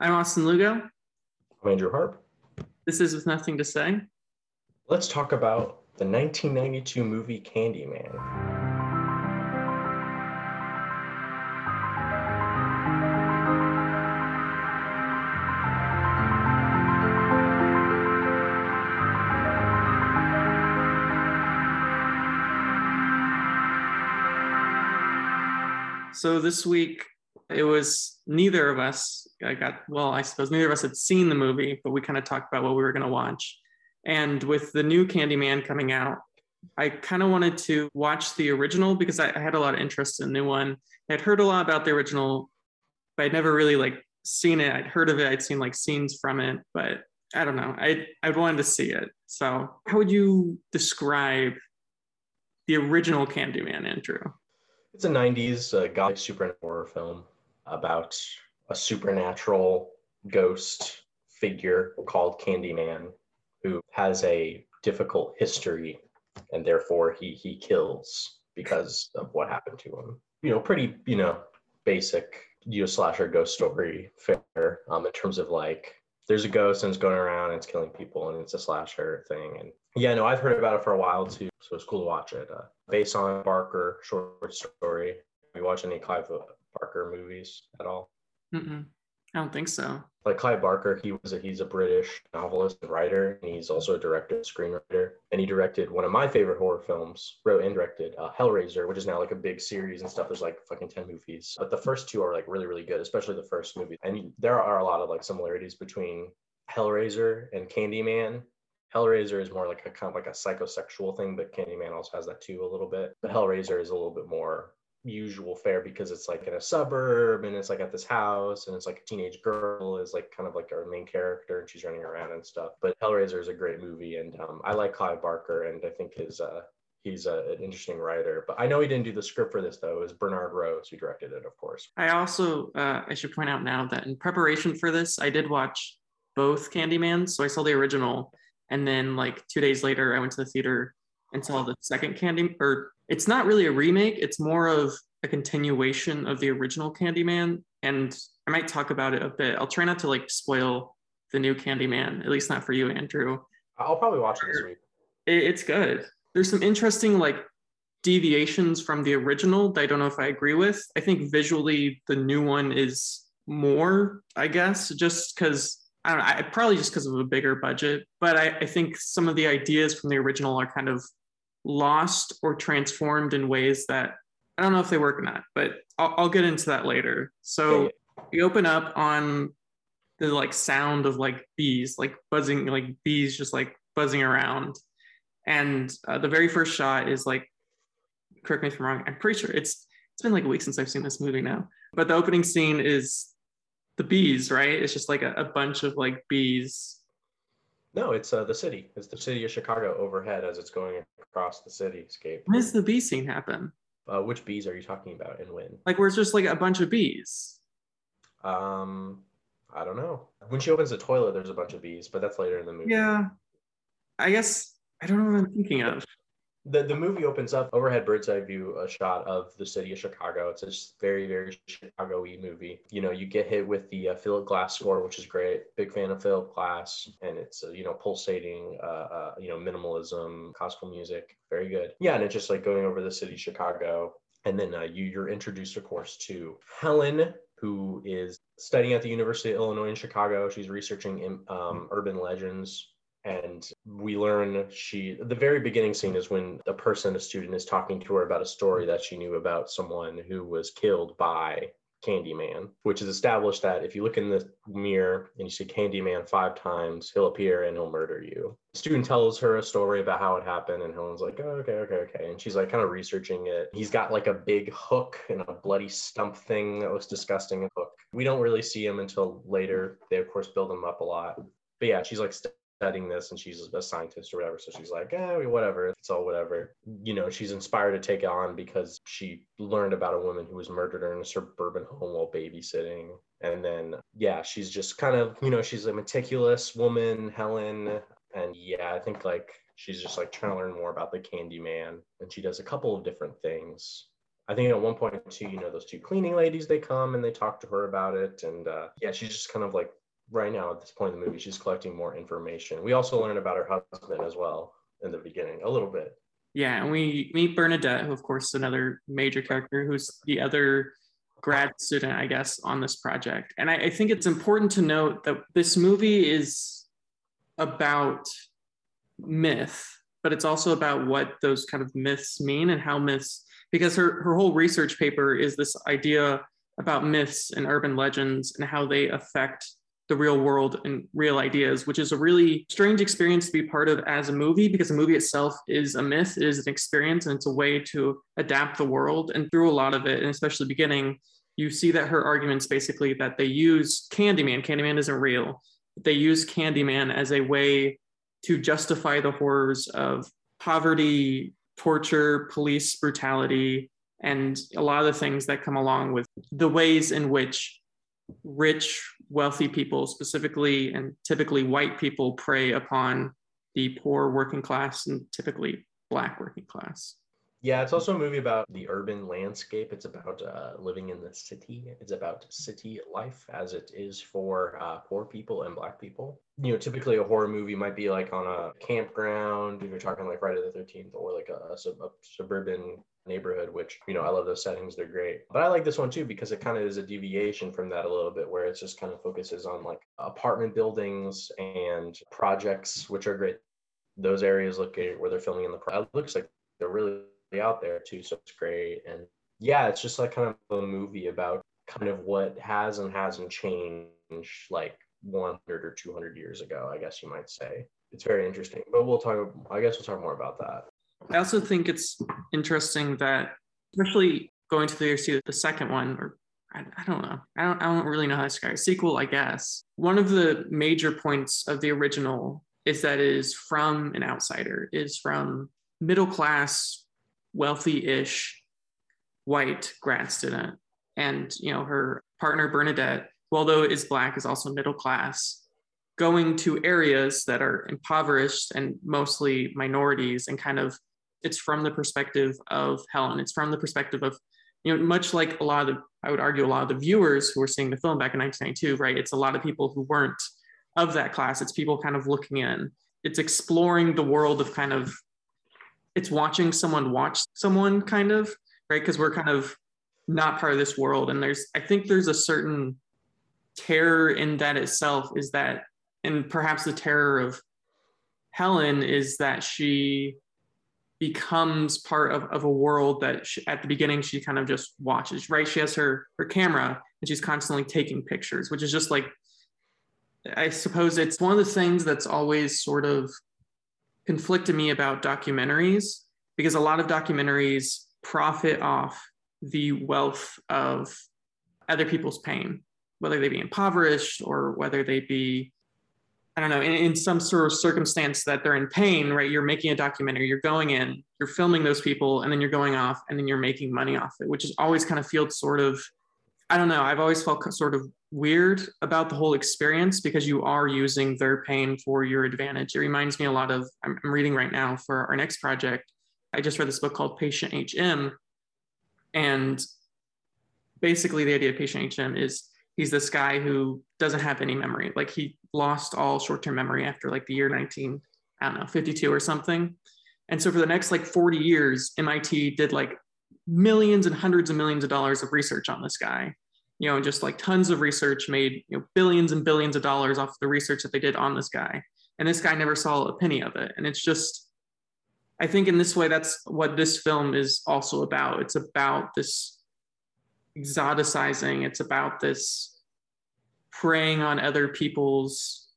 I'm Austin Lugo. I'm Andrew Harp. This is With Nothing to Say. Let's talk about the 1992 movie Candyman. So this week it was neither of us I got well, I suppose neither of us had seen the movie, but we kind of talked about what we were going to watch. And with the new Candyman coming out, I kind of wanted to watch the original because I, I, had a lot of interest in the new one. I'd heard a lot about the original, but I'd never really like seen it. I'd heard of it. I'd seen like scenes from it, but I don't know. I I wanted to see it. So, how would you describe the original Candyman, Andrew? It's a '90s uh, gothic super horror film about a supernatural ghost figure called Candyman who has a difficult history and therefore he he kills because of what happened to him. You know, pretty, you know, basic you know, slasher ghost story fair um, in terms of like there's a ghost and it's going around and it's killing people and it's a slasher thing. And yeah, no, I've heard about it for a while too. So it's cool to watch it. Uh, based on Barker short story. Have you watch any Clive Barker movies at all? Mm-mm. I don't think so. Like Clive Barker, he was a, he's a British novelist and writer, and he's also a director screenwriter. And he directed one of my favorite horror films, wrote and directed uh, Hellraiser, which is now like a big series and stuff. There's like fucking 10 movies. But the first two are like really, really good, especially the first movie. And there are a lot of like similarities between Hellraiser and Candyman. Hellraiser is more like a kind of like a psychosexual thing, but Candyman also has that too a little bit. But Hellraiser is a little bit more usual fare because it's like in a suburb and it's like at this house and it's like a teenage girl is like kind of like our main character and she's running around and stuff. But Hellraiser is a great movie and um, I like Clive Barker and I think his uh, he's a, an interesting writer. But I know he didn't do the script for this though. It was Bernard Rose who directed it, of course. I also uh, I should point out now that in preparation for this, I did watch both Candyman. So I saw the original, and then like two days later, I went to the theater and saw the second Candy or it's not really a remake. It's more of a continuation of the original Candyman. And I might talk about it a bit. I'll try not to like spoil the new Candyman, at least not for you, Andrew. I'll probably watch it this week. it's good. There's some interesting like deviations from the original that I don't know if I agree with. I think visually the new one is more, I guess, just because I don't know, I, probably just because of a bigger budget. But I, I think some of the ideas from the original are kind of lost or transformed in ways that I don't know if they work or not, but I'll, I'll get into that later. So you open up on the like sound of like bees, like buzzing, like bees just like buzzing around. And uh, the very first shot is like, correct me if I'm wrong, I'm pretty sure it's it's been like a week since I've seen this movie now. But the opening scene is the bees, right? It's just like a, a bunch of like bees no, it's uh, the city. It's the city of Chicago overhead as it's going across the cityscape. When does the bee scene happen? Uh, which bees are you talking about and when? Like where it's just like a bunch of bees. Um, I don't know. When she opens the toilet, there's a bunch of bees, but that's later in the movie. Yeah, I guess I don't know what I'm thinking of the, the movie opens up overhead bird's eye view a shot of the city of chicago. It's a very very chicago-y movie. You know you get hit with the uh, philip glass score which is great. Big fan of philip glass and it's uh, you know pulsating uh, uh, you know minimalism classical music very good. Yeah and it's just like going over the city of chicago. And then uh, you you're introduced of course to helen who is studying at the university of illinois in chicago. She's researching um, urban legends and we learn she the very beginning scene is when a person a student is talking to her about a story that she knew about someone who was killed by Candyman, which is established that if you look in the mirror and you see Candyman five times, he'll appear and he'll murder you. The student tells her a story about how it happened, and Helen's like, oh, okay, okay, okay. And she's like kind of researching it. He's got like a big hook and a bloody stump thing that looks disgusting. A hook. We don't really see him until later. They, of course, build him up a lot. But yeah, she's like studying this and she's a scientist or whatever. So she's like, eh, whatever. It's all whatever. You know, she's inspired to take it on because she learned about a woman who was murdered in a suburban home while babysitting. And then, yeah, she's just kind of, you know, she's a meticulous woman, Helen. And yeah, I think like she's just like trying to learn more about the Candy Man. And she does a couple of different things. I think at one point too, you know, those two cleaning ladies they come and they talk to her about it, and uh, yeah, she's just kind of like right now at this point in the movie, she's collecting more information. We also learn about her husband as well in the beginning, a little bit. Yeah, and we meet Bernadette, who of course is another major character, who's the other grad student, I guess, on this project. And I, I think it's important to note that this movie is about myth, but it's also about what those kind of myths mean and how myths, because her, her whole research paper is this idea about myths and urban legends and how they affect the real world and real ideas, which is a really strange experience to be part of as a movie because the movie itself is a myth, it is an experience, and it's a way to adapt the world. And through a lot of it, and especially the beginning, you see that her arguments basically that they use Candyman, Candyman isn't real. They use Candyman as a way to justify the horrors of poverty, torture, police brutality, and a lot of the things that come along with the ways in which rich, wealthy people, specifically and typically white people, prey upon the poor working class and typically black working class. Yeah, it's also a movie about the urban landscape. It's about uh, living in the city. It's about city life as it is for uh, poor people and black people. You know, typically a horror movie might be like on a campground, if you're talking like Friday the 13th, or like a, a, sub- a suburban neighborhood, which, you know, I love those settings. They're great. But I like this one too because it kind of is a deviation from that a little bit, where it just kind of focuses on like apartment buildings and projects, which are great. Those areas look great where they're filming in the, pro- it looks like they're really out there too. So it's great. And yeah, it's just like kind of a movie about kind of what has and hasn't changed like 100 or 200 years ago, I guess you might say. It's very interesting, but we'll talk, I guess we'll talk more about that. I also think it's interesting that, especially going to the the second one, or I, I, don't know, I don't, I don't really know how to describe it. Sequel, I guess. One of the major points of the original is that it is from an outsider, is from middle class, wealthy-ish white grad student, and you know her partner Bernadette, who although is black, is also middle class going to areas that are impoverished and mostly minorities and kind of it's from the perspective of Helen. It's from the perspective of, you know, much like a lot of, I would argue, a lot of the viewers who were seeing the film back in 1992, right? It's a lot of people who weren't of that class. It's people kind of looking in. It's exploring the world of kind of, it's watching someone watch someone kind of, right? Because we're kind of not part of this world. And there's, I think there's a certain terror in that itself is that, and perhaps the terror of Helen is that she becomes part of, of a world that she, at the beginning she kind of just watches right? She has her her camera and she's constantly taking pictures which is just like i suppose it's one of the things that's always sort of conflicted me about documentaries because a lot of documentaries profit off the wealth of other people's pain whether they be impoverished or whether they be I don't know, in, in, some sort of circumstance that they're in pain, right? You're making a documentary, you're going in, you're filming those people, and then you're going off and then you're making money off it, which is always kind of feels sort of, I don't know, I've always felt sort of weird about the whole experience because you are using their pain for your advantage. It reminds me a lot of, I'm, I'm reading right now for our next project. I just read this book called Patient HM. And basically, the idea of Patient HM is he's this guy who doesn't have any memory. Like he lost all short-term memory after like the year 19, I don't know, 52 or something. And so for the next like 40 years, MIT did like millions and hundreds of millions of dollars of research on this guy. You know, just like tons of research made, you know, billions and billions of dollars off the research that they did on this guy. And this guy never saw a penny of it. And it's just, I think in this way, that's what this film is also about. It's about this exoticizing. It's about this preying on other people's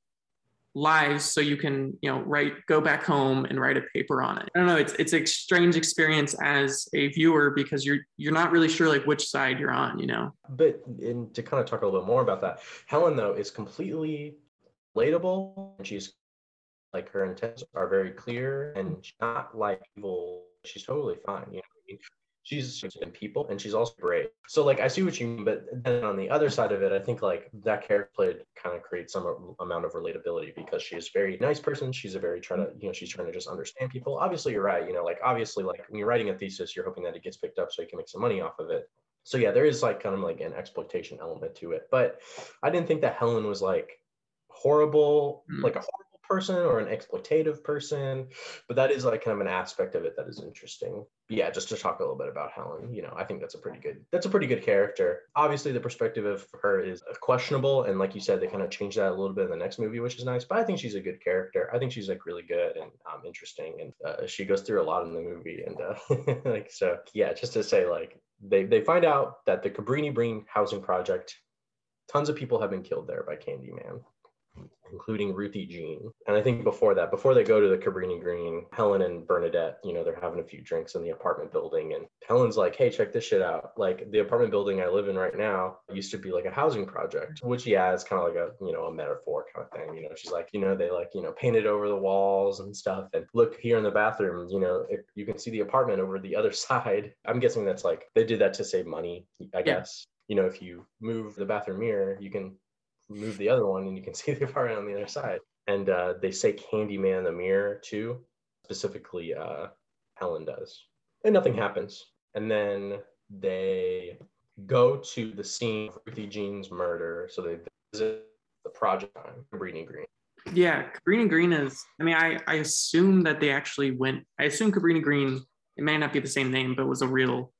lives so you can you know write go back home and write a paper on it. I don't know it's it's a strange experience as a viewer because you're you're not really sure like which side you're on you know? But and to kind of talk a little bit more about that helen though is completely relatable and she's like her intents are very clear and she's not like evil. She's totally fine you know I mean? She's in people and she's also brave. So like I see what you mean, but then on the other side of it, I think like that character played kind of creates some amount of relatability because she's a very nice person. She's a very trying to, you know, she's trying to just understand people. Obviously, you're right. You know, like obviously, like when you're writing a thesis, you're hoping that it gets picked up so you can make some money off of it. So yeah, there is like kind of like an exploitation element to it. But I didn't think that Helen was like horrible, mm. like a horrible person or an exploitative person but that is like kind of an aspect of it that is interesting. But yeah just to talk a little bit about helen you know i think that's a pretty good that's a pretty good character. Obviously the perspective of her is questionable and like you said they kind of changed that a little bit in the next movie which is nice but i think she's a good character. I think she's like really good and um, interesting and uh, she goes through a lot in the movie and uh, like so yeah just to say like they they find out that the cabrini green housing project tons of people have been killed there by candyman including Ruthie Jean. And I think before that, before they go to the Cabrini Green, Helen and Bernadette, you know, they're having a few drinks in the apartment building. And Helen's like, hey, check this shit out. Like the apartment building I live in right now used to be like a housing project, which, yeah, is kind of like a, you know, a metaphor kind of thing. You know, she's like, you know, they like, you know, painted over the walls and stuff. And look here in the bathroom, you know, if you can see the apartment over the other side. I'm guessing that's like, they did that to save money, I guess. You know, if you move the bathroom mirror, you can move the other one and you can see the apartment on the other side. And uh, they say Candyman in the mirror too. Specifically, uh, Helen does. And nothing happens. And then they go to the scene of Ruthie Jean's murder. So they visit the project on Cabrini Green. Yeah, Cabrini Green is, I mean, I, I assume that they actually went, I assume Cabrini Green, it may not be the same name, but was a real.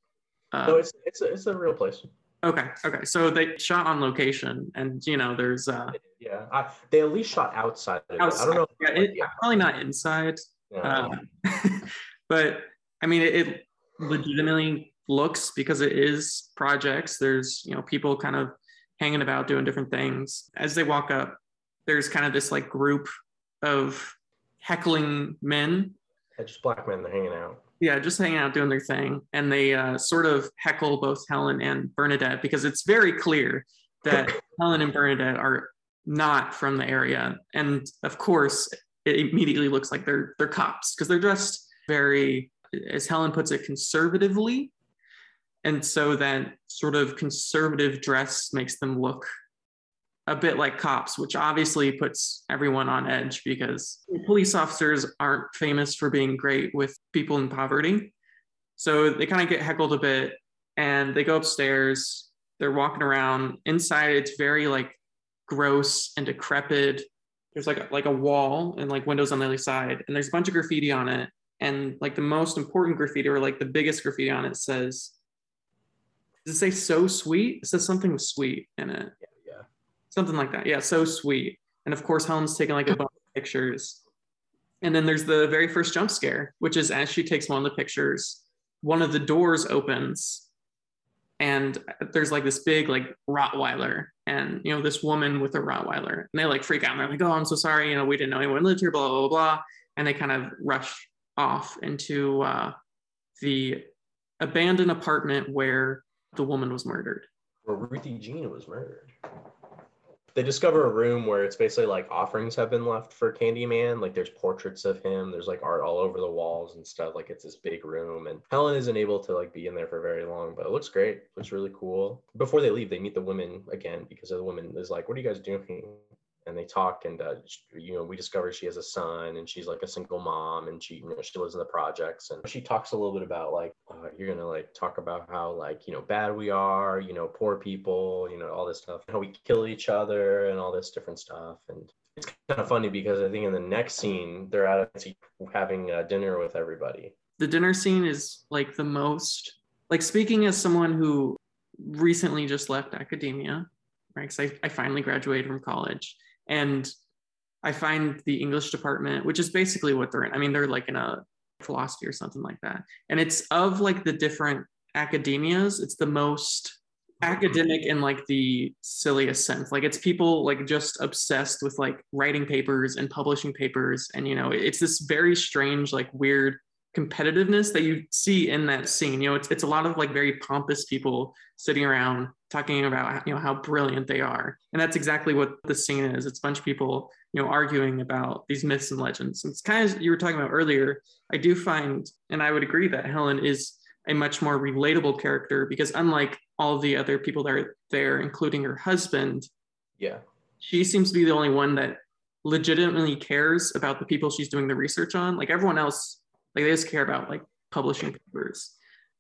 Uh, no, it's, it's, a, it's a real place. Okay. Okay. So they shot on location, and you know, there's uh. Yeah, I, they at least shot outside. outside. I don't know. Yeah, it, yeah. probably not inside. Yeah. Uh, but I mean, it, it legitimately looks because it is projects. There's you know people kind of hanging about doing different things. As they walk up, there's kind of this like group of heckling men. Yeah, just black men. They're hanging out yeah, just hanging out doing their thing. And they uh, sort of heckle both Helen and Bernadette because it's very clear that Helen and Bernadette are not from the area. And of course, it immediately looks like they're they're cops because they're dressed very, as Helen puts it, conservatively. And so that sort of conservative dress makes them look a bit like cops, which obviously puts everyone on edge because police officers aren't famous for being great with people in poverty. So they kind of get heckled a bit and they go upstairs. They're walking around. Inside, it's very like gross and decrepit. There's like a, like a wall and like windows on the other side, and there's a bunch of graffiti on it. And like the most important graffiti, or like the biggest graffiti on it, says, "Does it say so sweet?" It says something with sweet in it. Yeah something like that. Yeah, so sweet. And of course, Helen's taking like a bunch of pictures. And then there's the very first jump scare, which is as she takes one of the pictures, one of the doors opens and there's like this big like Rottweiler and you know this woman with a Rottweiler and they like freak out and they're like oh I'm so sorry you know we didn't know anyone lived here blah blah blah, blah. and they kind of rush off into uh, the abandoned apartment where the woman was murdered. Where Ruthie Jean was murdered they discover a room where it's basically like offerings have been left for Candyman. Like there's portraits of him. There's like art all over the walls and stuff. Like it's this big room. And Helen isn't able to like be in there for very long, but it looks great. It looks really cool. Before they leave, they meet the women again because the woman is like, "What are you guys doing?" And they talk and uh, you know we discover she has a son and she's like a single mom and she you know she lives in the projects and she talks a little bit about like uh, you're gonna like talk about how like you know bad we are you know poor people you know all this stuff how we kill each other and all this different stuff and it's kind of funny because i think in the next scene they're a, having a dinner with everybody. The dinner scene is like the most like speaking as someone who recently just left academia right because I, I finally graduated from college and I find the English department, which is basically what they're in. I mean, they're like in a philosophy or something like that. And it's of like the different academias, it's the most academic in like the silliest sense. Like it's people like just obsessed with like writing papers and publishing papers. And you know, it's this very strange, like weird competitiveness that you see in that scene. You know, it's it's a lot of like very pompous people sitting around talking about you know how brilliant they are, and that's exactly what the scene is. It's a bunch of people you know arguing about these myths and legends. And it's kind of you were talking about earlier. I do find, and I would agree that Helen is a much more relatable character because unlike all the other people that are there, including her husband, yeah, she seems to be the only one that legitimately cares about the people she's doing the research on. Like everyone else, like they just care about like publishing papers.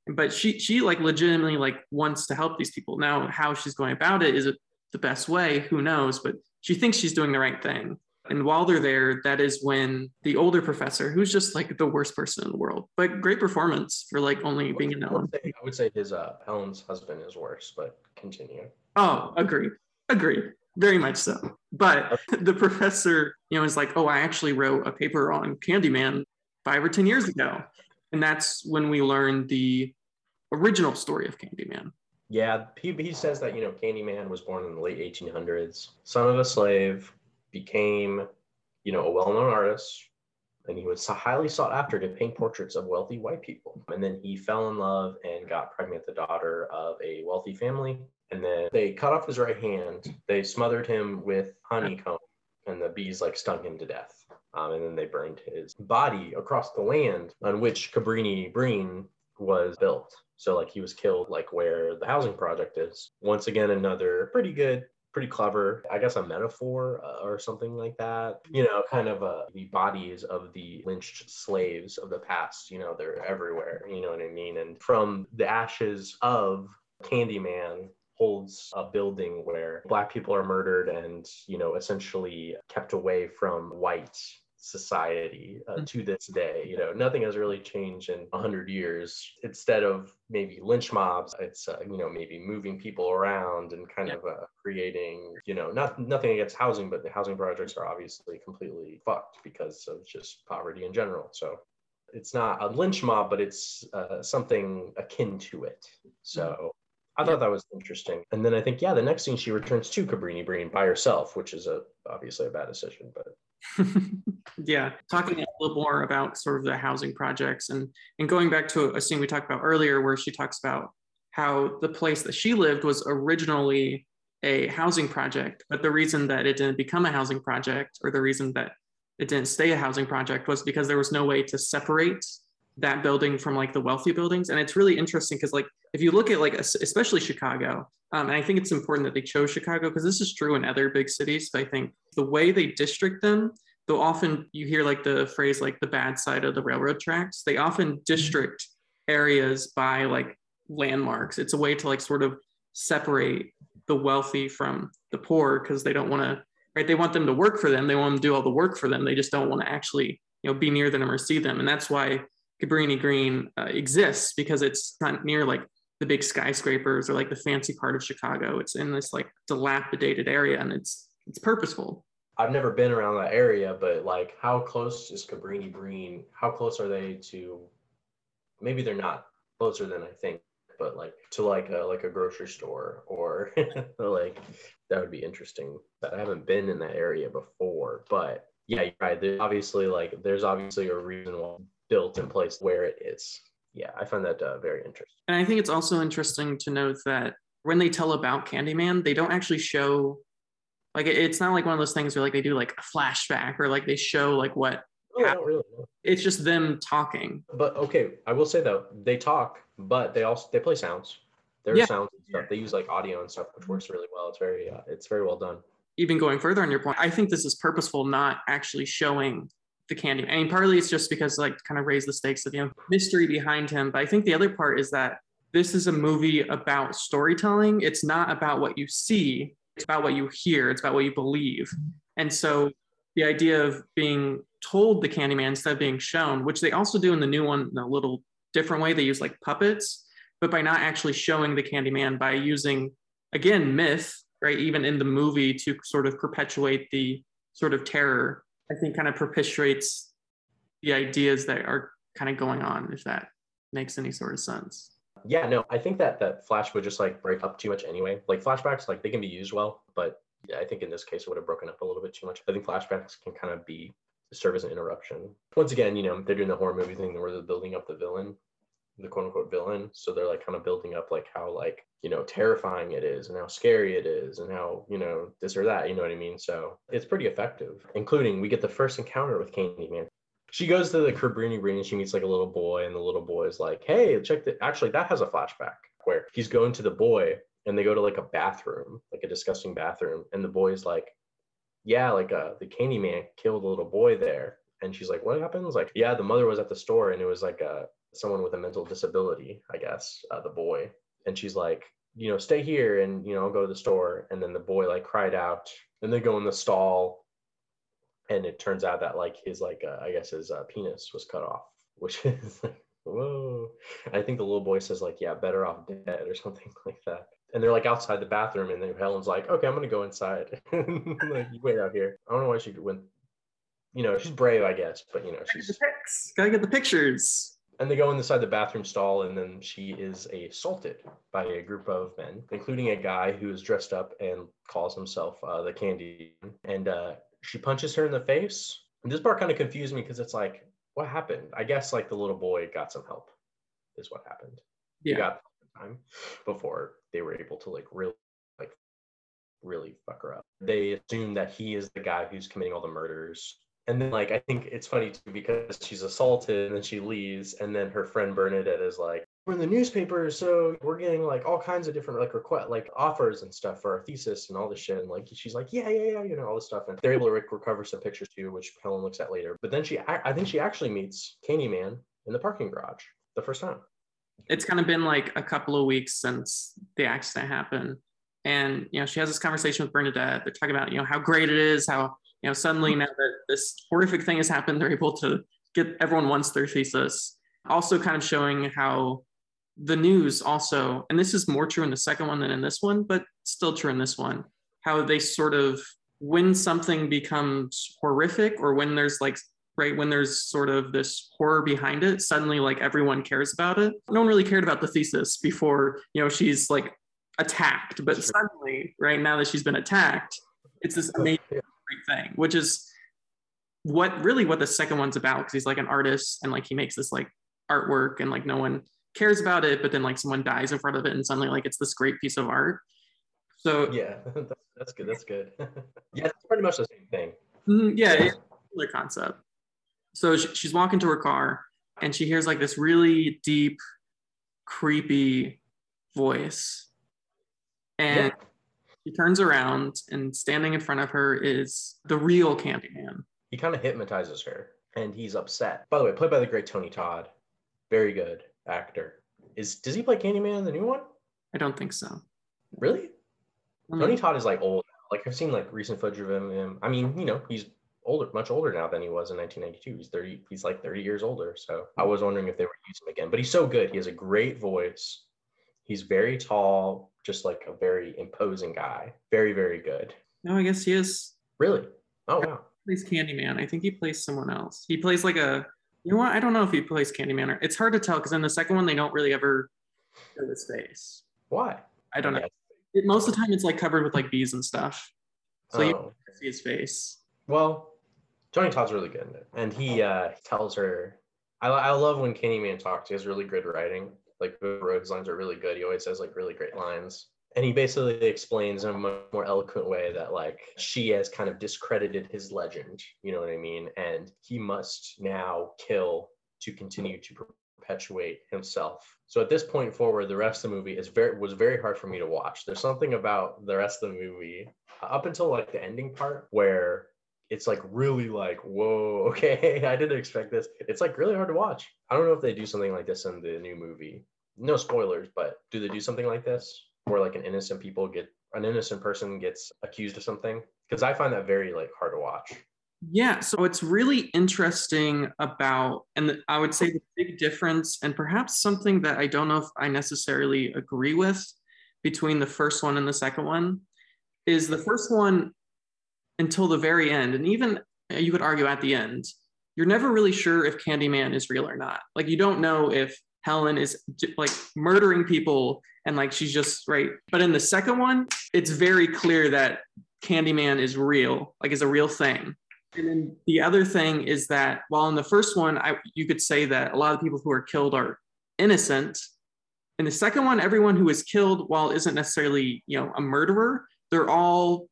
But she she like legitimately like wants to help these people. Now, how she's going about it is it the best way? Who knows? But she thinks she's doing the right thing. And while they're there, that is when the older professor, who's just like the worst person in the world, but great performance for like only being in would, I would say his uh, Helen's husband is worse, but continue. Oh, agreed, agreed, very much so. But the professor, you know, is like, oh, I actually wrote a paper on Candyman five or ten years ago, and that's when we learned the original story of Candyman. Yeah, he, he says that you know Candyman was born in the late 1800s, son of a slave, became, you know, a well-known artist, and he was highly sought after to paint portraits of wealthy white people. And then he fell in love and got pregnant the daughter of a wealthy family. And then they cut off his right hand. They smothered him with honeycomb, and the bees like stung him to death. Um, and then they burned his body across the land on which Cabrini Green was built. So like he was killed like where the housing project is. Once again, another pretty good pretty clever, I guess, a metaphor uh, or something like that. You know, kind of uh, the bodies of the lynched slaves of the past, you know, they're everywhere. You know what I mean? And from the ashes of Candyman holds a building where black people are murdered and you know essentially kept away from white society uh, mm. to this day. You know, nothing has really changed in 100 years. Instead of maybe lynch mobs, it's, uh, you know, maybe moving people around and kind yeah. of uh, creating, you know, not, nothing against housing, but the housing projects are obviously completely fucked because of just poverty in general. So it's not a lynch mob, but it's uh, something akin to it. So. I thought that was interesting. And then I think, yeah, the next scene she returns to Cabrini Green by herself, which is a obviously a bad decision, but yeah, talking a little more about sort of the housing projects and and going back to a scene we talked about earlier where she talks about how the place that she lived was originally a housing project, but the reason that it didn't become a housing project or the reason that it didn't stay a housing project was because there was no way to separate that building from like the wealthy buildings. And it's really interesting because like if you look at like especially Chicago, um, and I think it's important that they chose Chicago because this is true in other big cities. But I think the way they district them, though often you hear like the phrase like the bad side of the railroad tracks, they often mm-hmm. district areas by like landmarks. It's a way to like sort of separate the wealthy from the poor because they don't want to right they want them to work for them they want them to do all the work for them they just don't want to actually you know be near them or see them and that's why cabrini green uh, exists because it's not near like the big skyscrapers or like the fancy part of Chicago. It's in this like dilapidated area and it's it's purposeful. I've never been around that area, but like how close is Cabrini Green? How close are they to maybe they're not closer than I think, but like to like a like a grocery store or like that would be interesting. But I haven't been in that area before. But yeah, right. There's obviously like there's obviously a reason why built in place where it is. Yeah, I find that uh, very interesting. And I think it's also interesting to note that when they tell about Candyman, they don't actually show like it's not like one of those things where like they do like a flashback or like they show like what oh, really it's just them talking. But okay i will say though they talk but they also they play sounds. There's yeah. sounds and stuff. They use like audio and stuff which works really well. It's very uh, it's very well done. Even going further on your point i think this is purposeful not actually showing the candy. I mean, partly it's just because like kind of raise the stakes of the you know, mystery behind him. But I think the other part is that this is a movie about storytelling. It's not about what you see, it's about what you hear, it's about what you believe. And so the idea of being told the Candyman instead of being shown, which they also do in the new one in a little different way. They use like puppets, but by not actually showing the Candyman, by using again myth, right? Even in the movie to sort of perpetuate the sort of terror I think kind of propitiates the ideas that are kind of going on, if that makes any sort of sense. Yeah, no, I think that that flash would just like break up too much anyway. Like flashbacks, like they can be used well, but yeah, I think in this case it would have broken up a little bit too much. I think flashbacks can kind of be serve as an interruption. Once again, you know, they're doing the horror movie thing where they're building up the villain, the quote unquote villain. So they're like kind of building up like how like you know terrifying it is and how scary it is and how you know this or that you know what i mean so it's pretty effective including we get the first encounter with candyman she goes to the Cabrini Green and she meets like a little boy, and the little boy is like, "Hey, check that." Actually, that has a flashback where he's going to the boy, and they go to like a bathroom, like a disgusting bathroom, and the boy's like, "Yeah, like uh, the candy man killed a little boy there," and she's like, "What happens?" Like, "Yeah, the mother was at the store, and it was like uh, someone with a mental disability, I guess, uh, the boy," and she's like, "You know, stay here, and you know, I'll go to the store," and then the boy like cried out, and they go in the stall and it turns out that like his like uh, I guess his uh, penis was cut off, which is like whoa. I think the little boy says like yeah, better off dead or something like that. And they're like outside the bathroom, and then Helen's like, okay, I'm gonna go inside. like you wait out here. I don't know why she went. You know, she's brave, I guess, but you know, she's the pics. Gotta get the pictures. And they go inside the bathroom stall, and then she is assaulted by a group of men, including a guy who is dressed up and calls himself uh, the Candy. And uh, she punches her in the face. And this part kind of confused me because it's like, what happened? I guess like the little boy got some help, is what happened. Yeah. He got time before they were able to like really like really fuck her up. They assume that he is the guy who's committing all the murders. And then like I think it's funny too because she's assaulted and then she leaves and then her friend Bernadette is like, we're in the newspaper, so we're getting like all kinds of different like request like offers and stuff for our thesis and all this shit. And like she's like, yeah, yeah, yeah, you know, all this stuff. And they're able to re- recover some pictures too, which Helen looks at later. But then she, I think she actually meets Candyman in the parking garage the first time. It's kind of been like a couple of weeks since the accident happened. And you know, she has this conversation with Bernadette. They're talking about, you know, how great it is, how, you know, suddenly now that this horrific thing has happened, they're able to get everyone wants their thesis. Also kind of showing how the news also, and this is more true in the second one than in this one, but still true in this one, how they sort of, when something becomes horrific or when there's like, right, when there's sort of this horror behind it, suddenly like everyone cares about it. No one really cared about the thesis before, you know, she's like attacked, but suddenly, right now that she's been attacked, it's this amazing thing, which is what really what the second one's about because he's like an artist and like he makes this like artwork and like no one cares about it, but then like someone dies in front of it and suddenly like it's this great piece of art. So yeah, that's good. That's good. yeah, it's pretty much the same thing. Mm-hmm, yeah, yeah. similar concept. So she, she's walking to her car and she hears like this really deep, creepy voice. And yeah. She turns around and standing in front of her is the real Candyman. He kind of hypnotizes her and he's upset. By the way, played by the great Tony Todd. Very good actor. Is does he play Candyman in the new one? I don't think so. Really? Tony Todd is like old. Like I've seen like recent footage of him. I mean, you know, he's older, much older now than he was in 1992. He's 30. He's like 30 years older. So I was wondering if they were using him again. But he's so good. He has a great voice. He's very tall, just like a very imposing guy. Very, very good. No, I guess he is. Really? Oh wow. He plays Candyman. I think he plays someone else. He plays like a you know what? I don't know if he plays Candyman or it's hard to tell because in the second one they don't really ever show his face. Why? I don't know. It, most of the time it's like covered with like bees and stuff, so oh. you see his face. Well, Tony Todd's really good in it, and he uh, tells her. I, I love when Candyman talks. He has really good writing. Like Rose's lines are really good. He always has like really great lines. And he basically explains in a much more eloquent way that like she has kind of discredited his legend you know what i mean? And he must now kill to continue to perpetuate himself. So at this point forward the rest of the movie is very was very hard for me to watch. There's something about the rest of the movie up until like the ending part where it's like really like whoa okay i didn't expect this. It's like really hard to watch. I don't know if they do something like this in the new movie. No spoilers but do they do something like this where like an innocent people get an innocent person gets accused of something? Because i find that very like hard to watch. Yeah so it's really interesting about and i would say the big difference and perhaps something that i don't know if i necessarily agree with between the first one and the second one is the first one until the very end and even uh, you could argue at the end you're never really sure if candyman is real or not like you don't know if helen is like murdering people and like she's just right. But in the second one, it's very clear that Candyman is real, like is a real thing. And then the other thing is that while in the first one, I you could say that a lot of people who are killed are innocent. In the second one, everyone who is killed, while isn't necessarily you know a murderer, they're all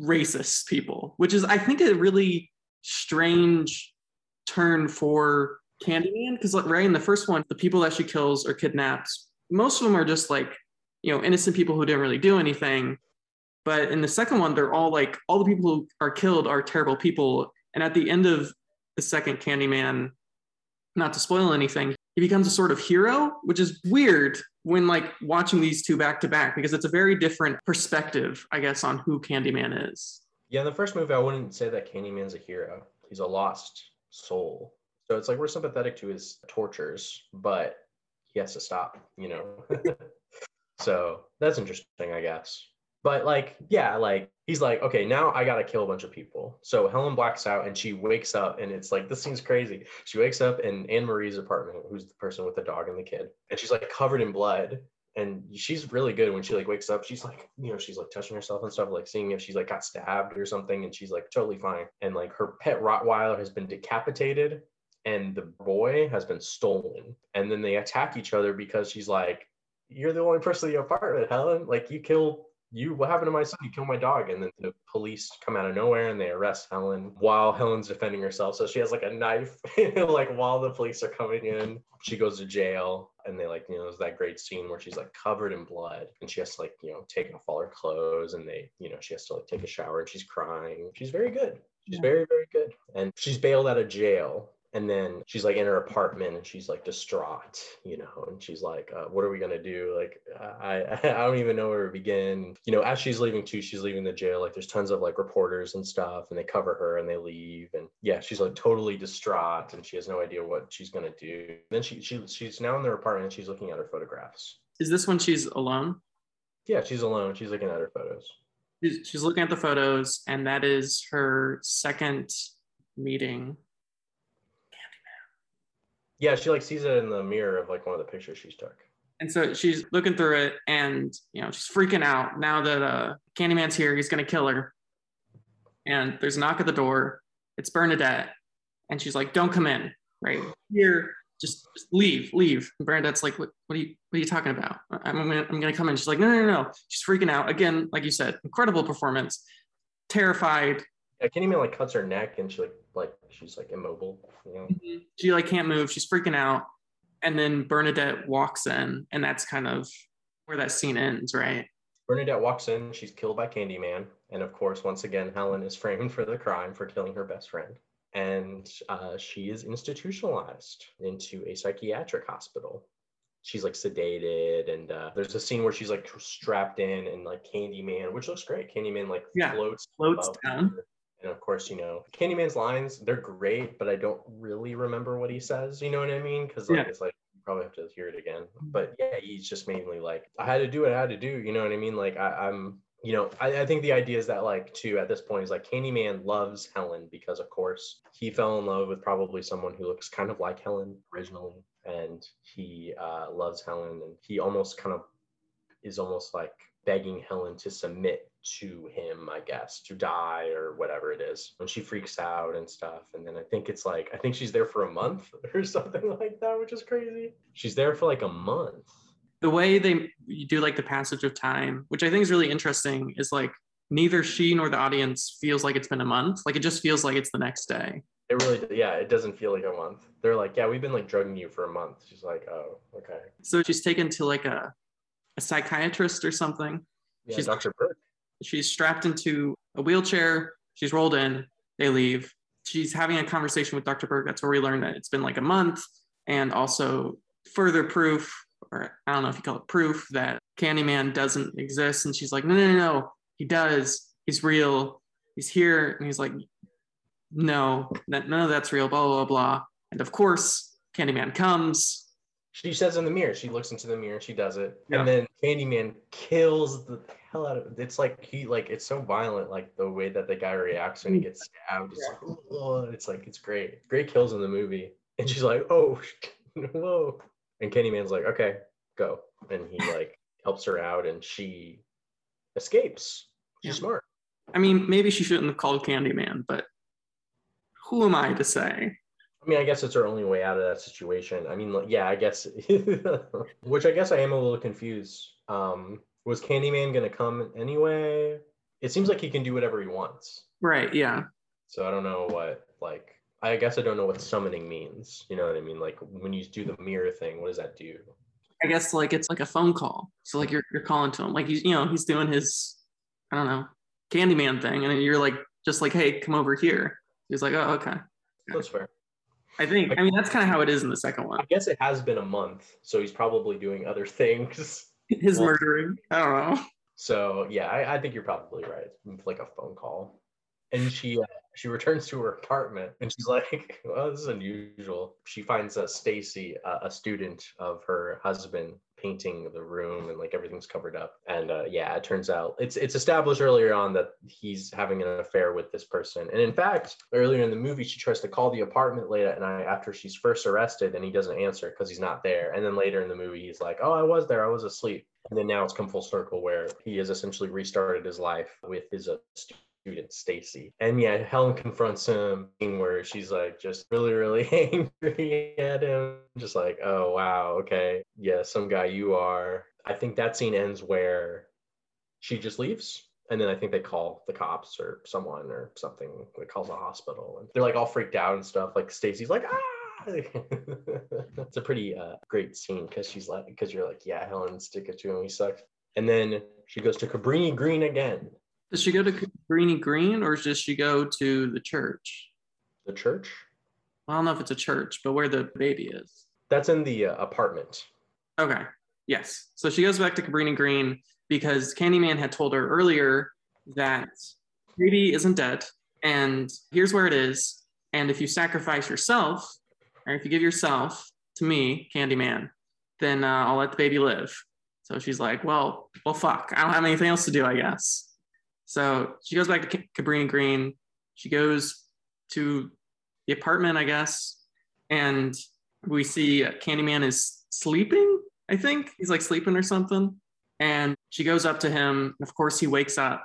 racist people, which is I think a really strange turn for Candyman because like right in the first one, the people that she kills or kidnaps, most of them are just like you know innocent people who didn't really do anything. But in the second one, they're all like all the people who are killed are terrible people. And at the end of the second Candyman, not to spoil anything, he becomes a sort of hero, which is weird when like watching these two back to back because it's a very different perspective, I guess, on who Candyman is. Yeah, in the first movie, I wouldn't say that Candyman's a hero. He's a lost soul. So it's like we're sympathetic to his tortures, but he has to stop, you know? so that's interesting, I guess. But like, yeah, like he's like, okay, now I gotta kill a bunch of people. So Helen blacks out and she wakes up, and it's like this seems crazy. She wakes up in Anne Marie's apartment, who's the person with the dog and the kid, and she's like covered in blood. And she's really good when she like wakes up. She's like, you know, she's like touching herself and stuff, like seeing if she's like got stabbed or something, and she's like totally fine. And like her pet Rottweiler has been decapitated, and the boy has been stolen. And then they attack each other because she's like, "You're the only person in the apartment, Helen. Like you killed you what happened to my son? You killed my dog. And then the police come out of nowhere and they arrest helen while helen's defending herself. So she has like a knife like while the police are coming in. She goes to jail and they like you know there's that great scene where she's like covered in blood and she has to like you know take off all her clothes and they you know she has to like take a shower and she's crying. She's very good. She's yeah. very very good. And she's bailed out of jail and then she's like in her apartment and she's like distraught you know and she's like uh, what are we gonna do? Like I, I don't even know where to begin. You know as she's leaving too she's leaving the jail like there's tons of like reporters and stuff and they cover her and they leave and yeah she's like totally distraught and she has no idea what she's gonna do. Then she, she she's now in their apartment and she's looking at her photographs. Is this when she's alone? Yeah she's alone. She's looking at her photos. She's, she's looking at the photos and that is her second meeting yeah, she like sees it in the mirror of like one of the pictures she took. And so she's looking through it and you know, she's freaking out now that uh Candyman's here, he's gonna kill her. And there's a knock at the door. It's Bernadette. And she's like, Don't come in, right? Here, just, just leave, leave. And Bernadette's like, what, what are you what are you talking about? I'm gonna I'm gonna come in. She's like, no, no, no, no. She's freaking out. Again, like you said, incredible performance, terrified. Candyman like cuts her neck and she like like she's like immobile. You know? Mm-hmm. She like can't move. She's freaking out. And then Bernadette walks in, and that's kind of where that scene ends, right? Bernadette walks in. She's killed by Candyman, and of course, once again, Helen is framed for the crime for killing her best friend, and uh, she is institutionalized into a psychiatric hospital. She's like sedated, and uh, there's a scene where she's like strapped in, and like Candyman, which looks great. Candyman like yeah, floats floats down. Her and of course, you know, Candyman's lines, they're great, but I don't really remember what he says. You know what I mean? Because like, yeah. it's like, you probably have to hear it again. But yeah, he's just mainly like, I had to do what I had to do. You know what I mean? Like, I, am you know, I, I think the idea is that like, too, at this point, is like Candyman loves Helen because, of course, he fell in love with probably someone who looks kind of like Helen originally. And he uh, loves Helen and he almost kind of is almost like begging Helen to submit to him, I guess, to die or whatever it is. When she freaks out and stuff. And then I think it's like, I think she's there for a month or something like that, which is crazy. She's there for like a month. The way they do like the passage of time, which I think is really interesting, is like neither she nor the audience feels like it's been a month. Like it just feels like it's the next day. It really, yeah, it doesn't feel like a month. They're like, yeah, we've been like drugging you for a month. She's like, oh, okay. So she's taken to like a, a psychiatrist or something. Yeah, she's Dr. Burke. She's strapped into a wheelchair. She's rolled in. They leave. She's having a conversation with Dr. Burke. That's where we learn that it's been like a month, and also further proof, or I don't know if you call it proof, that Candyman doesn't exist. And she's like, no, no, no, no, he does. He's real. He's here. And he's like, no, none of that's real. Blah blah blah. And of course, Candyman comes she says in the mirror, she looks into the mirror, she does it, yeah. and then Candyman kills the hell out of it. It's like he like it's so violent, like the way that the guy reacts when he gets stabbed. It's yeah. like, oh, it's like it's great, great kills in the movie. And she's like, oh, whoa, and Candyman's like, okay, go, and he like helps her out, and she escapes. She's yeah. smart. I mean, maybe she shouldn't have called Candyman, but who am I to say? I mean, I guess it's our only way out of that situation. I mean, yeah, I guess, which I guess I am a little confused. Um, was Candyman going to come anyway? It seems like he can do whatever he wants. Right. Yeah. So I don't know what, like, I guess I don't know what summoning means. You know what I mean? Like when you do the mirror thing, what does that do? I guess like it's like a phone call. So like you're you're calling to him, like he's you know he's doing his I don't know Candyman thing, and you're like just like hey come over here. He's like oh okay. That's fair. I think I mean that's kind of how it is in the second one. I guess it has been a month, so he's probably doing other things. His well, murdering. I don't know. So yeah, I, I think you're probably right. Like a phone call, and she uh, she returns to her apartment and she's like, "Well, this is unusual." She finds uh, Stacy, uh, a student of her husband, painting the room and like everything's covered up. And uh, yeah, it turns out it's it's established earlier on that he's having an affair with this person. And in fact, earlier in the movie, she tries to call the apartment late at night after she's first arrested, and he doesn't answer because he's not there. And then later in the movie, he's like, "Oh, I was there. I was asleep." And then now it's come full circle where he has essentially restarted his life with his uh, student Stacy. And yeah, Helen confronts him where she's like just really, really angry at him. Just like, oh wow, okay. Yeah, some guy you are. I think that scene ends where she just leaves. And then I think they call the cops or someone or something. It calls a hospital. And they're like all freaked out and stuff. Like Stacy's like, ah it's a pretty uh, great scene because she's like, because you're like, yeah, Helen, stick it to him. He sucks. And then she goes to Cabrini Green again. Does she go to Cabrini Green or does she go to the church? The church? I don't know if it's a church, but where the baby is. That's in the uh, apartment. Okay. Yes. So she goes back to Cabrini Green because Candyman had told her earlier that baby isn't dead and here's where it is. And if you sacrifice yourself, or if you give yourself to me, Candyman, then uh, I'll let the baby live. So she's like, well, well, fuck. I don't have anything else to do, I guess. So she goes back to Cabrini Green. She goes to the apartment, I guess, and we see Candyman is sleeping. I think he's like sleeping or something. And she goes up to him. Of course, he wakes up.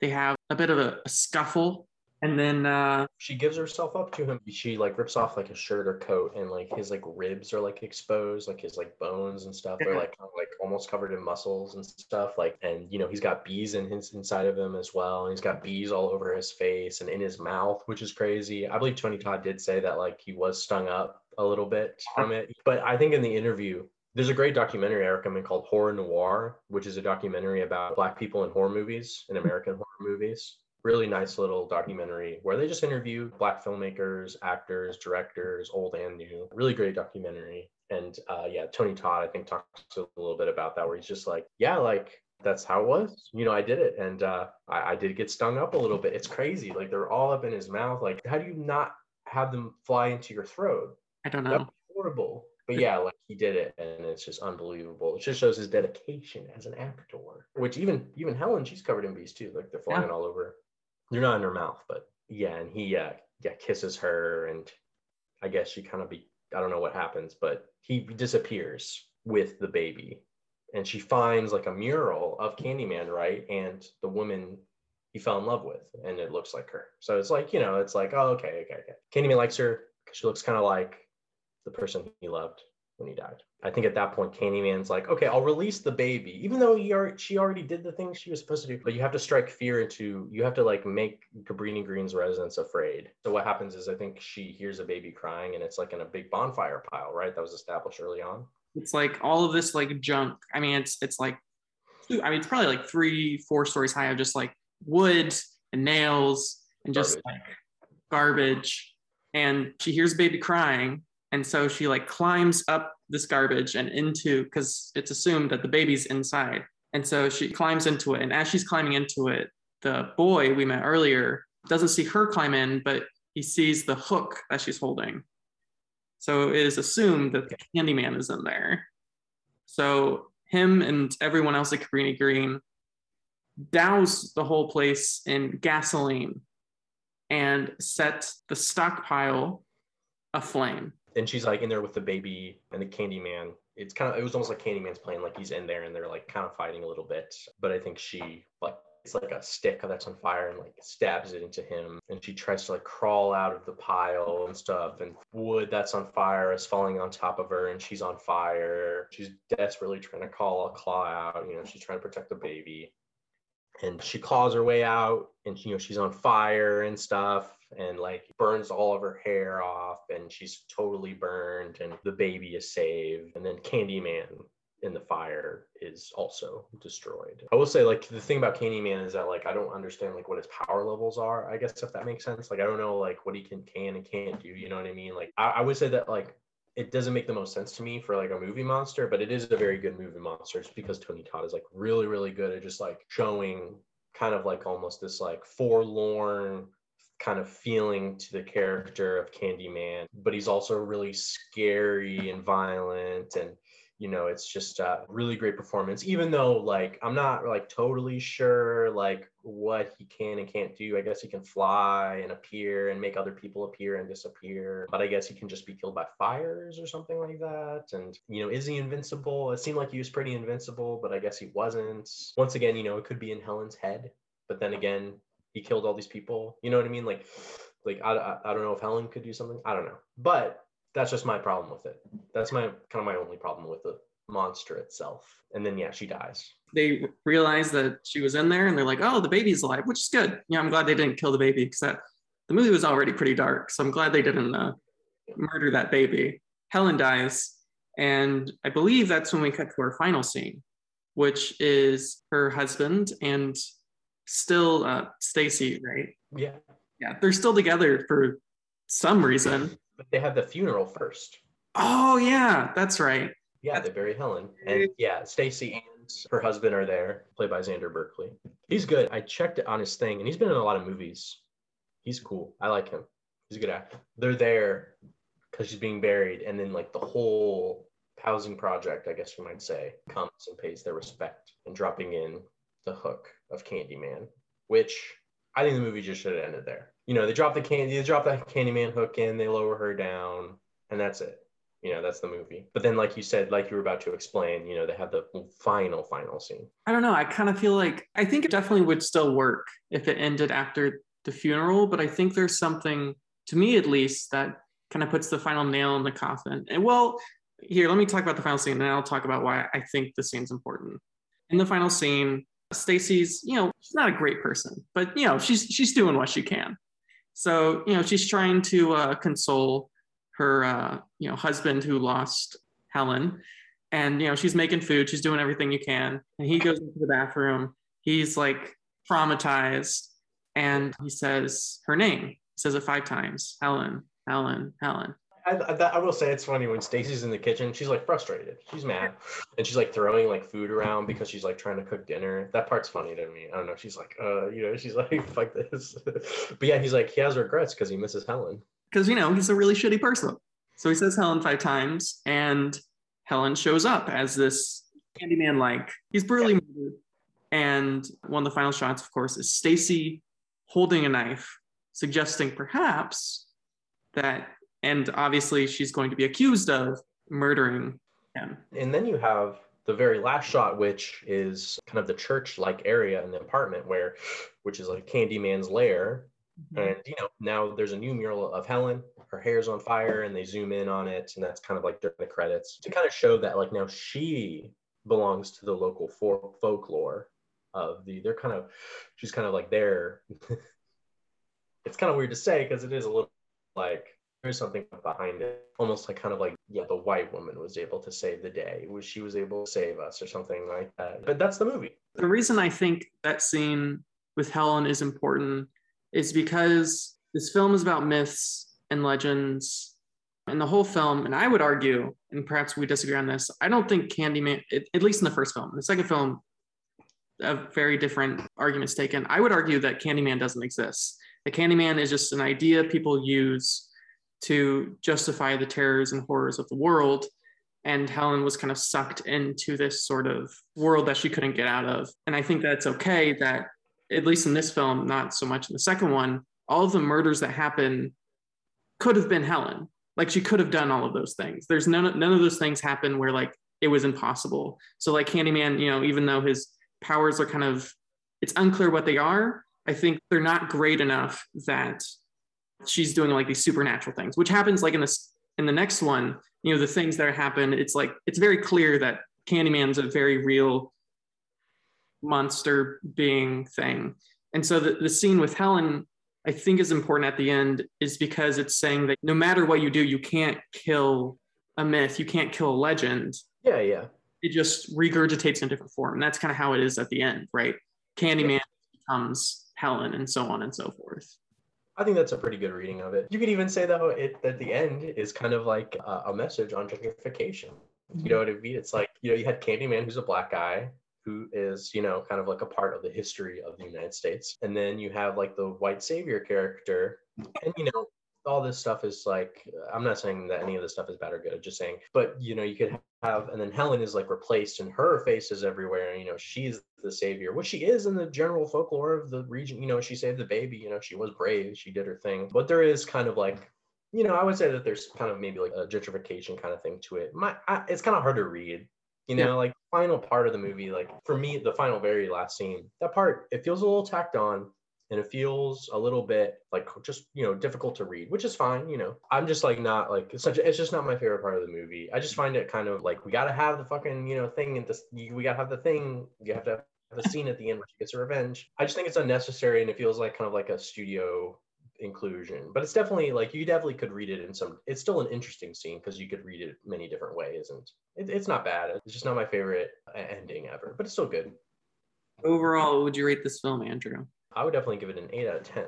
They have a bit of a, a scuffle and then uh she gives herself up to him. She like rips off like a shirt or coat and like his like ribs are like exposed like his like bones and stuff. Are like kind of, like almost covered in muscles and stuff like and you know he's got bees in his inside of him as well and he's got bees all over his face and in his mouth which is crazy. I believe tony todd did say that like he was stung up a little bit from it. But i think in the interview there's a great documentary Eric I recommend called Horror Noire, which is a documentary about black people in horror movies, in American horror movies really nice little documentary where they just interview black filmmakers, actors, directors, old and new. Really great documentary. And uh, yeah, Tony Todd, I think, talks a little bit about that, where he's just like, yeah, like that's how it was. You know, I did it, and uh, I, I did get stung up a little bit. It's crazy. Like they're all up in his mouth. Like, how do you not have them fly into your throat? I don't know. That's horrible. But yeah, like he did it, and it's just unbelievable. It just shows his dedication as an actor. Which even even Helen, she's covered in bees too. Like they're flying yeah. all over they're not in her mouth, but yeah, and he uh, yeah kisses her, and I guess she kind of be I don't know what happens, but he disappears with the baby, and she finds like a mural of Candyman, right, and the woman he fell in love with, and it looks like her. So it's like you know, it's like oh okay, okay, okay. Candyman likes her because she looks kind of like the person he loved when he died. I think at that point, Candyman's like, okay, I'll release the baby, even though he already, she already did the things she was supposed to do. But you have to strike fear into, you have to like make Cabrini Green's residents afraid. So what happens is, I think she hears a baby crying, and it's like in a big bonfire pile, right? That was established early on. It's like all of this like junk. I mean, it's it's like, I mean, it's probably like three, four stories high of just like wood and nails and just garbage. like garbage. And she hears baby crying, and so she like climbs up this garbage and into because it's assumed that the baby's inside. And so she climbs into it and as she's climbing into it the boy we met earlier doesn't see her climb in but he sees the hook that she's holding. So it is assumed that the candyman is in there. So him and everyone else at Cabrini Green douse the whole place in gasoline and set the stockpile aflame and she's like in there with the baby and the Candyman. It's kind of it was almost like Candyman's playing like he's in there and they're like kind of fighting a little bit. But I think she like it's like a stick that's on fire and like stabs it into him and she tries to like crawl out of the pile and stuff and wood that's on fire is falling on top of her and she's on fire she's desperately trying to call a claw out you know she's trying to protect the baby and she claws her way out and you know she's on fire and stuff and like burns all of her hair off and she's totally burned and the baby is saved and then candyman in the fire is also destroyed. I will say, like, the thing about Candyman is that, like, I don't understand, like, what his power levels are, I guess, if that makes sense. Like, I don't know, like, what he can, can and can't do, you know what I mean? Like, I, I would say that, like, it doesn't make the most sense to me for like a movie monster, but it is a very good movie monster. It's because Tony Todd is like really, really good at just like showing kind of like almost this like forlorn kind of feeling to the character of Candyman, but he's also really scary and violent and you know it's just a really great performance even though like i'm not like totally sure like what he can and can't do. I guess he can fly and appear and make other people appear and disappear but i guess he can just be killed by fires or something like that and you know is he invincible? It seemed like he was pretty invincible but i guess he wasn't. Once again you know it could be in helen's head but then again he killed all these people you know what i mean like like I, I, I don't know if helen could do something i don't know but that's just my problem with it. That's my kind of my only problem with the monster itself. And then yeah, she dies. They realize that she was in there, and they're like, "Oh, the baby's alive," which is good. Yeah, I'm glad they didn't kill the baby because that the movie was already pretty dark. So I'm glad they didn't uh, murder that baby. Helen dies, and I believe that's when we cut to our final scene, which is her husband and still uh, Stacy, right? Yeah. Yeah, they're still together for some reason but they have the funeral first. Oh yeah, that's right. Yeah, they bury Helen, and yeah, Stacy and her husband are there, played by Xander Berkeley. He's good. I checked it on his thing, and he's been in a lot of movies. He's cool. I like him. He's a good actor. They're there because she's being buried, and then like the whole housing project, I guess you might say, comes and pays their respect and dropping in the hook of Candyman, which I think the movie just should have ended there you know, they drop the candy, they drop that Candyman hook in, they lower her down, and that's it. You know, that's the movie. But then, like you said, like you were about to explain, you know, they have the final, final scene. I don't know. I kind of feel like I think it definitely would still work if it ended after the funeral, but I think there's something, to me at least, that kind of puts the final nail in the coffin. And well, here, let me talk about the final scene, and I'll talk about why I think the scene's important. In the final scene, Stacy's, you know, she's not a great person, but you know, she's she's doing what she can. So, you know, she's trying to uh, console her, uh, you know, husband who lost Helen. And, you know, she's making food, she's doing everything you can. And he goes into the bathroom. He's like traumatized. And he says her name. He says it five times Helen, Helen, Helen. I, I, I, will say it's funny when Stacy's in the kitchen. She's like frustrated. She's mad, and she's like throwing like food around because she's like trying to cook dinner. That part's funny to me. I don't know. She's like, uh, you know, she's like, fuck this. but yeah, he's like, he has regrets because he misses Helen. Because you know he's a really shitty person. So he says Helen five times, and Helen shows up as this Candyman like. He's brutally yeah. murdered, and one of the final shots, of course, is Stacy holding a knife, suggesting perhaps that and obviously she's going to be accused of murdering him. And then you have the very last shot, which is kind of the church-like area in the apartment where, which is like Candyman's lair. Mm-hmm. And you know, now there's a new mural of Helen. Her hair's on fire, and they zoom in on it, and that's kind of like during the credits to kind of show that like now she belongs to the local for- folklore of the. They're kind of, she's kind of like there. it's kind of weird to say because it is a little like there's something behind it almost like kind of like yeah the white woman was able to save the day. Was she was able to save us or something like that. But that's the movie. The reason i think that scene with helen is important is because this film is about myths and legends and the whole film. And i would argue and perhaps we disagree on this i don't think candyman at least in the first film the second film a very different arguments taken. I would argue that candyman doesn't exist. The candyman is just an idea people use to justify the terrors and horrors of the world. And Helen was kind of sucked into this sort of world that she couldn't get out of. And I think that's okay that, at least in this film, not so much in the second one, all of the murders that happen could have been Helen. Like she could have done all of those things. There's none, none of those things happen where like it was impossible. So like Candyman, you know, even though his powers are kind of, it's unclear what they are. I think they're not great enough that she's doing like these supernatural things, which happens like in this in the next one. You know, the things that happen. It's like it's very clear that Candyman's a very real monster being thing. And so the, the scene with Helen, I think is important at the end is because it's saying that no matter what you do, you can't kill a myth, you can't kill a legend. Yeah, yeah. It just regurgitates in a different form. And that's kind of how it is at the end, right? Candyman becomes Helen and so on and so forth. I think that's a pretty good reading of it. You could even say though it at the end is kind of like a, a message on gentrification. Mm-hmm. You know what I mean? It's like you know you had Candyman, who's a black guy who is you know kind of like a part of the history of the United States, and then you have like the white savior character, and you know all this stuff is like i'm not saying that any of this stuff is bad or good I'm just saying but you know you could have and then helen is like replaced and her face is everywhere and you know she's the savior which she is in the general folklore of the region you know she saved the baby you know she was brave she did her thing but there is kind of like you know i would say that there's kind of maybe like a gentrification kind of thing to it my I, it's kind of hard to read you know yeah. like final part of the movie like for me the final very last scene that part it feels a little tacked on and it feels a little bit like just you know difficult to read which is fine you know. I'm just like not like it's such it's just not my favorite part of the movie. I just find it kind of like we gotta have the fucking you know thing and this we gotta have the thing you have to have the scene at the end where she gets her revenge. I just think it's unnecessary and it feels like kind of like a studio inclusion but it's definitely like you definitely could read it in some it's still an interesting scene because you could read it many different ways and it, it's not bad. It's just not my favorite ending ever but it's still good. Overall would you rate this film andrew I would definitely give it an eight out of 10.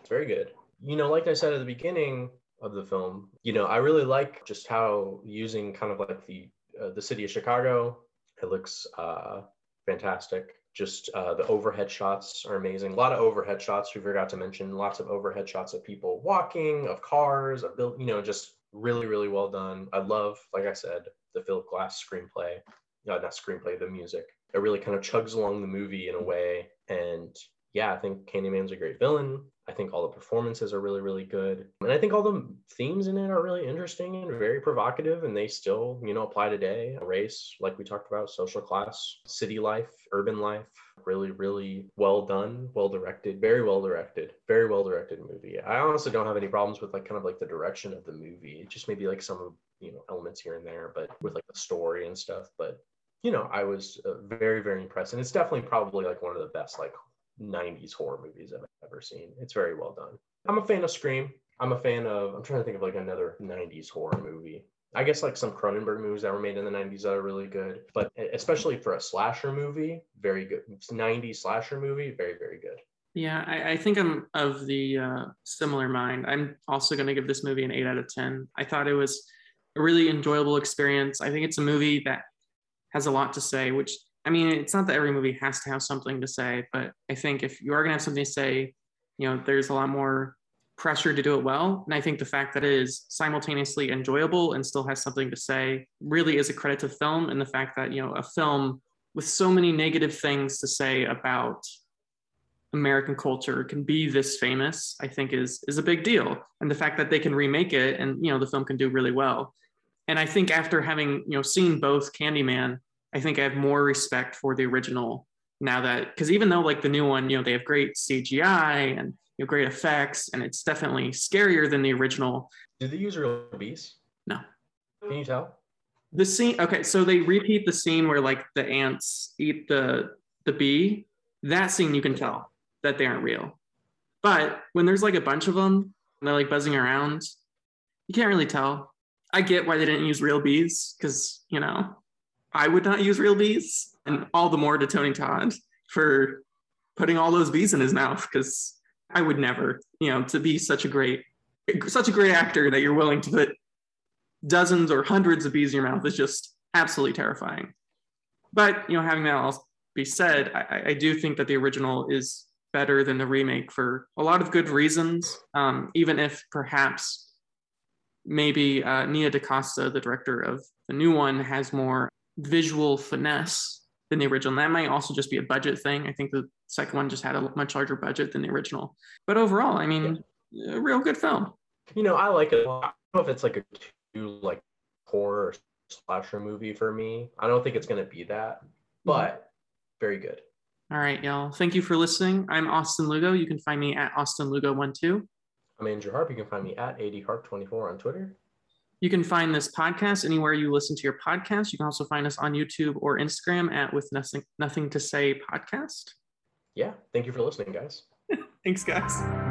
It's very good. You know, like I said at the beginning of the film, you know, I really like just how using kind of like the uh, the city of Chicago, it looks uh, fantastic. Just uh, the overhead shots are amazing. A lot of overhead shots we forgot to mention. Lots of overhead shots of people walking, of cars, of build. You know, just really, really well done. I love, like I said, the Philip Glass screenplay. Uh, not screenplay, the music. It really kind of chugs along the movie in a way, and yeah, I think Candyman's a great villain. I think all the performances are really, really good. And I think all the themes in it are really interesting and very provocative. And they still, you know, apply today. Race, like we talked about, social class, city life, urban life. Really, really well done, well directed, very well directed, very well directed movie. I honestly don't have any problems with like kind of like the direction of the movie. It just maybe like some you know, elements here and there, but with like the story and stuff. But you know, I was uh, very, very impressed. And it's definitely probably like one of the best like 90s horror movies I've ever seen. It's very well done. I'm a fan of Scream. I'm a fan of, I'm trying to think of like another 90s horror movie. I guess like some Cronenberg movies that were made in the 90s that are really good, but especially for a slasher movie, very good. 90s slasher movie, very, very good. Yeah, I, I think I'm of the uh, similar mind. I'm also going to give this movie an 8 out of 10. I thought it was a really enjoyable experience. I think it's a movie that has a lot to say, which I mean, it's not that every movie has to have something to say, but I think if you are going to have something to say, you know, there's a lot more pressure to do it well. And I think the fact that it is simultaneously enjoyable and still has something to say really is a credit to film. And the fact that, you know, a film with so many negative things to say about American culture can be this famous, I think is is a big deal. And the fact that they can remake it and you know the film can do really well. And I think after having you know seen both Candyman I think I have more respect for the original now that because even though like the new one, you know, they have great CGI and you know, great effects, and it's definitely scarier than the original. Did they use real bees? No. Can you tell? The scene. Okay, so they repeat the scene where like the ants eat the the bee. That scene you can tell that they aren't real. But when there's like a bunch of them and they're like buzzing around, you can't really tell. I get why they didn't use real bees because you know I would not use real bees, and all the more to Tony Todd for putting all those bees in his mouth because I would never, you know, to be such a great, such a great actor that you're willing to put dozens or hundreds of bees in your mouth is just absolutely terrifying. But you know, having that all be said, I, I do think that the original is better than the remake for a lot of good reasons. Um, even if perhaps maybe uh, Nia DaCosta, the director of the new one, has more visual finesse than the original. And that might also just be a budget thing. I think the second one just had a much larger budget than the original. But overall, I mean, yeah. a real good film. You know, I like it. I don't know if it's like a too like horror slasher movie for me. I don't think it's going to be that, but very good. All right, y'all. Thank you for listening. I'm Austin Lugo. You can find me at Austin Lugo12. I'm Andrew Harp. You can find me at AD Harp24 on Twitter. You can find this podcast anywhere you listen to your podcast. You can also find us on YouTube or Instagram at With Nothing, Nothing to Say Podcast. Yeah. Thank you for listening, guys. Thanks, guys.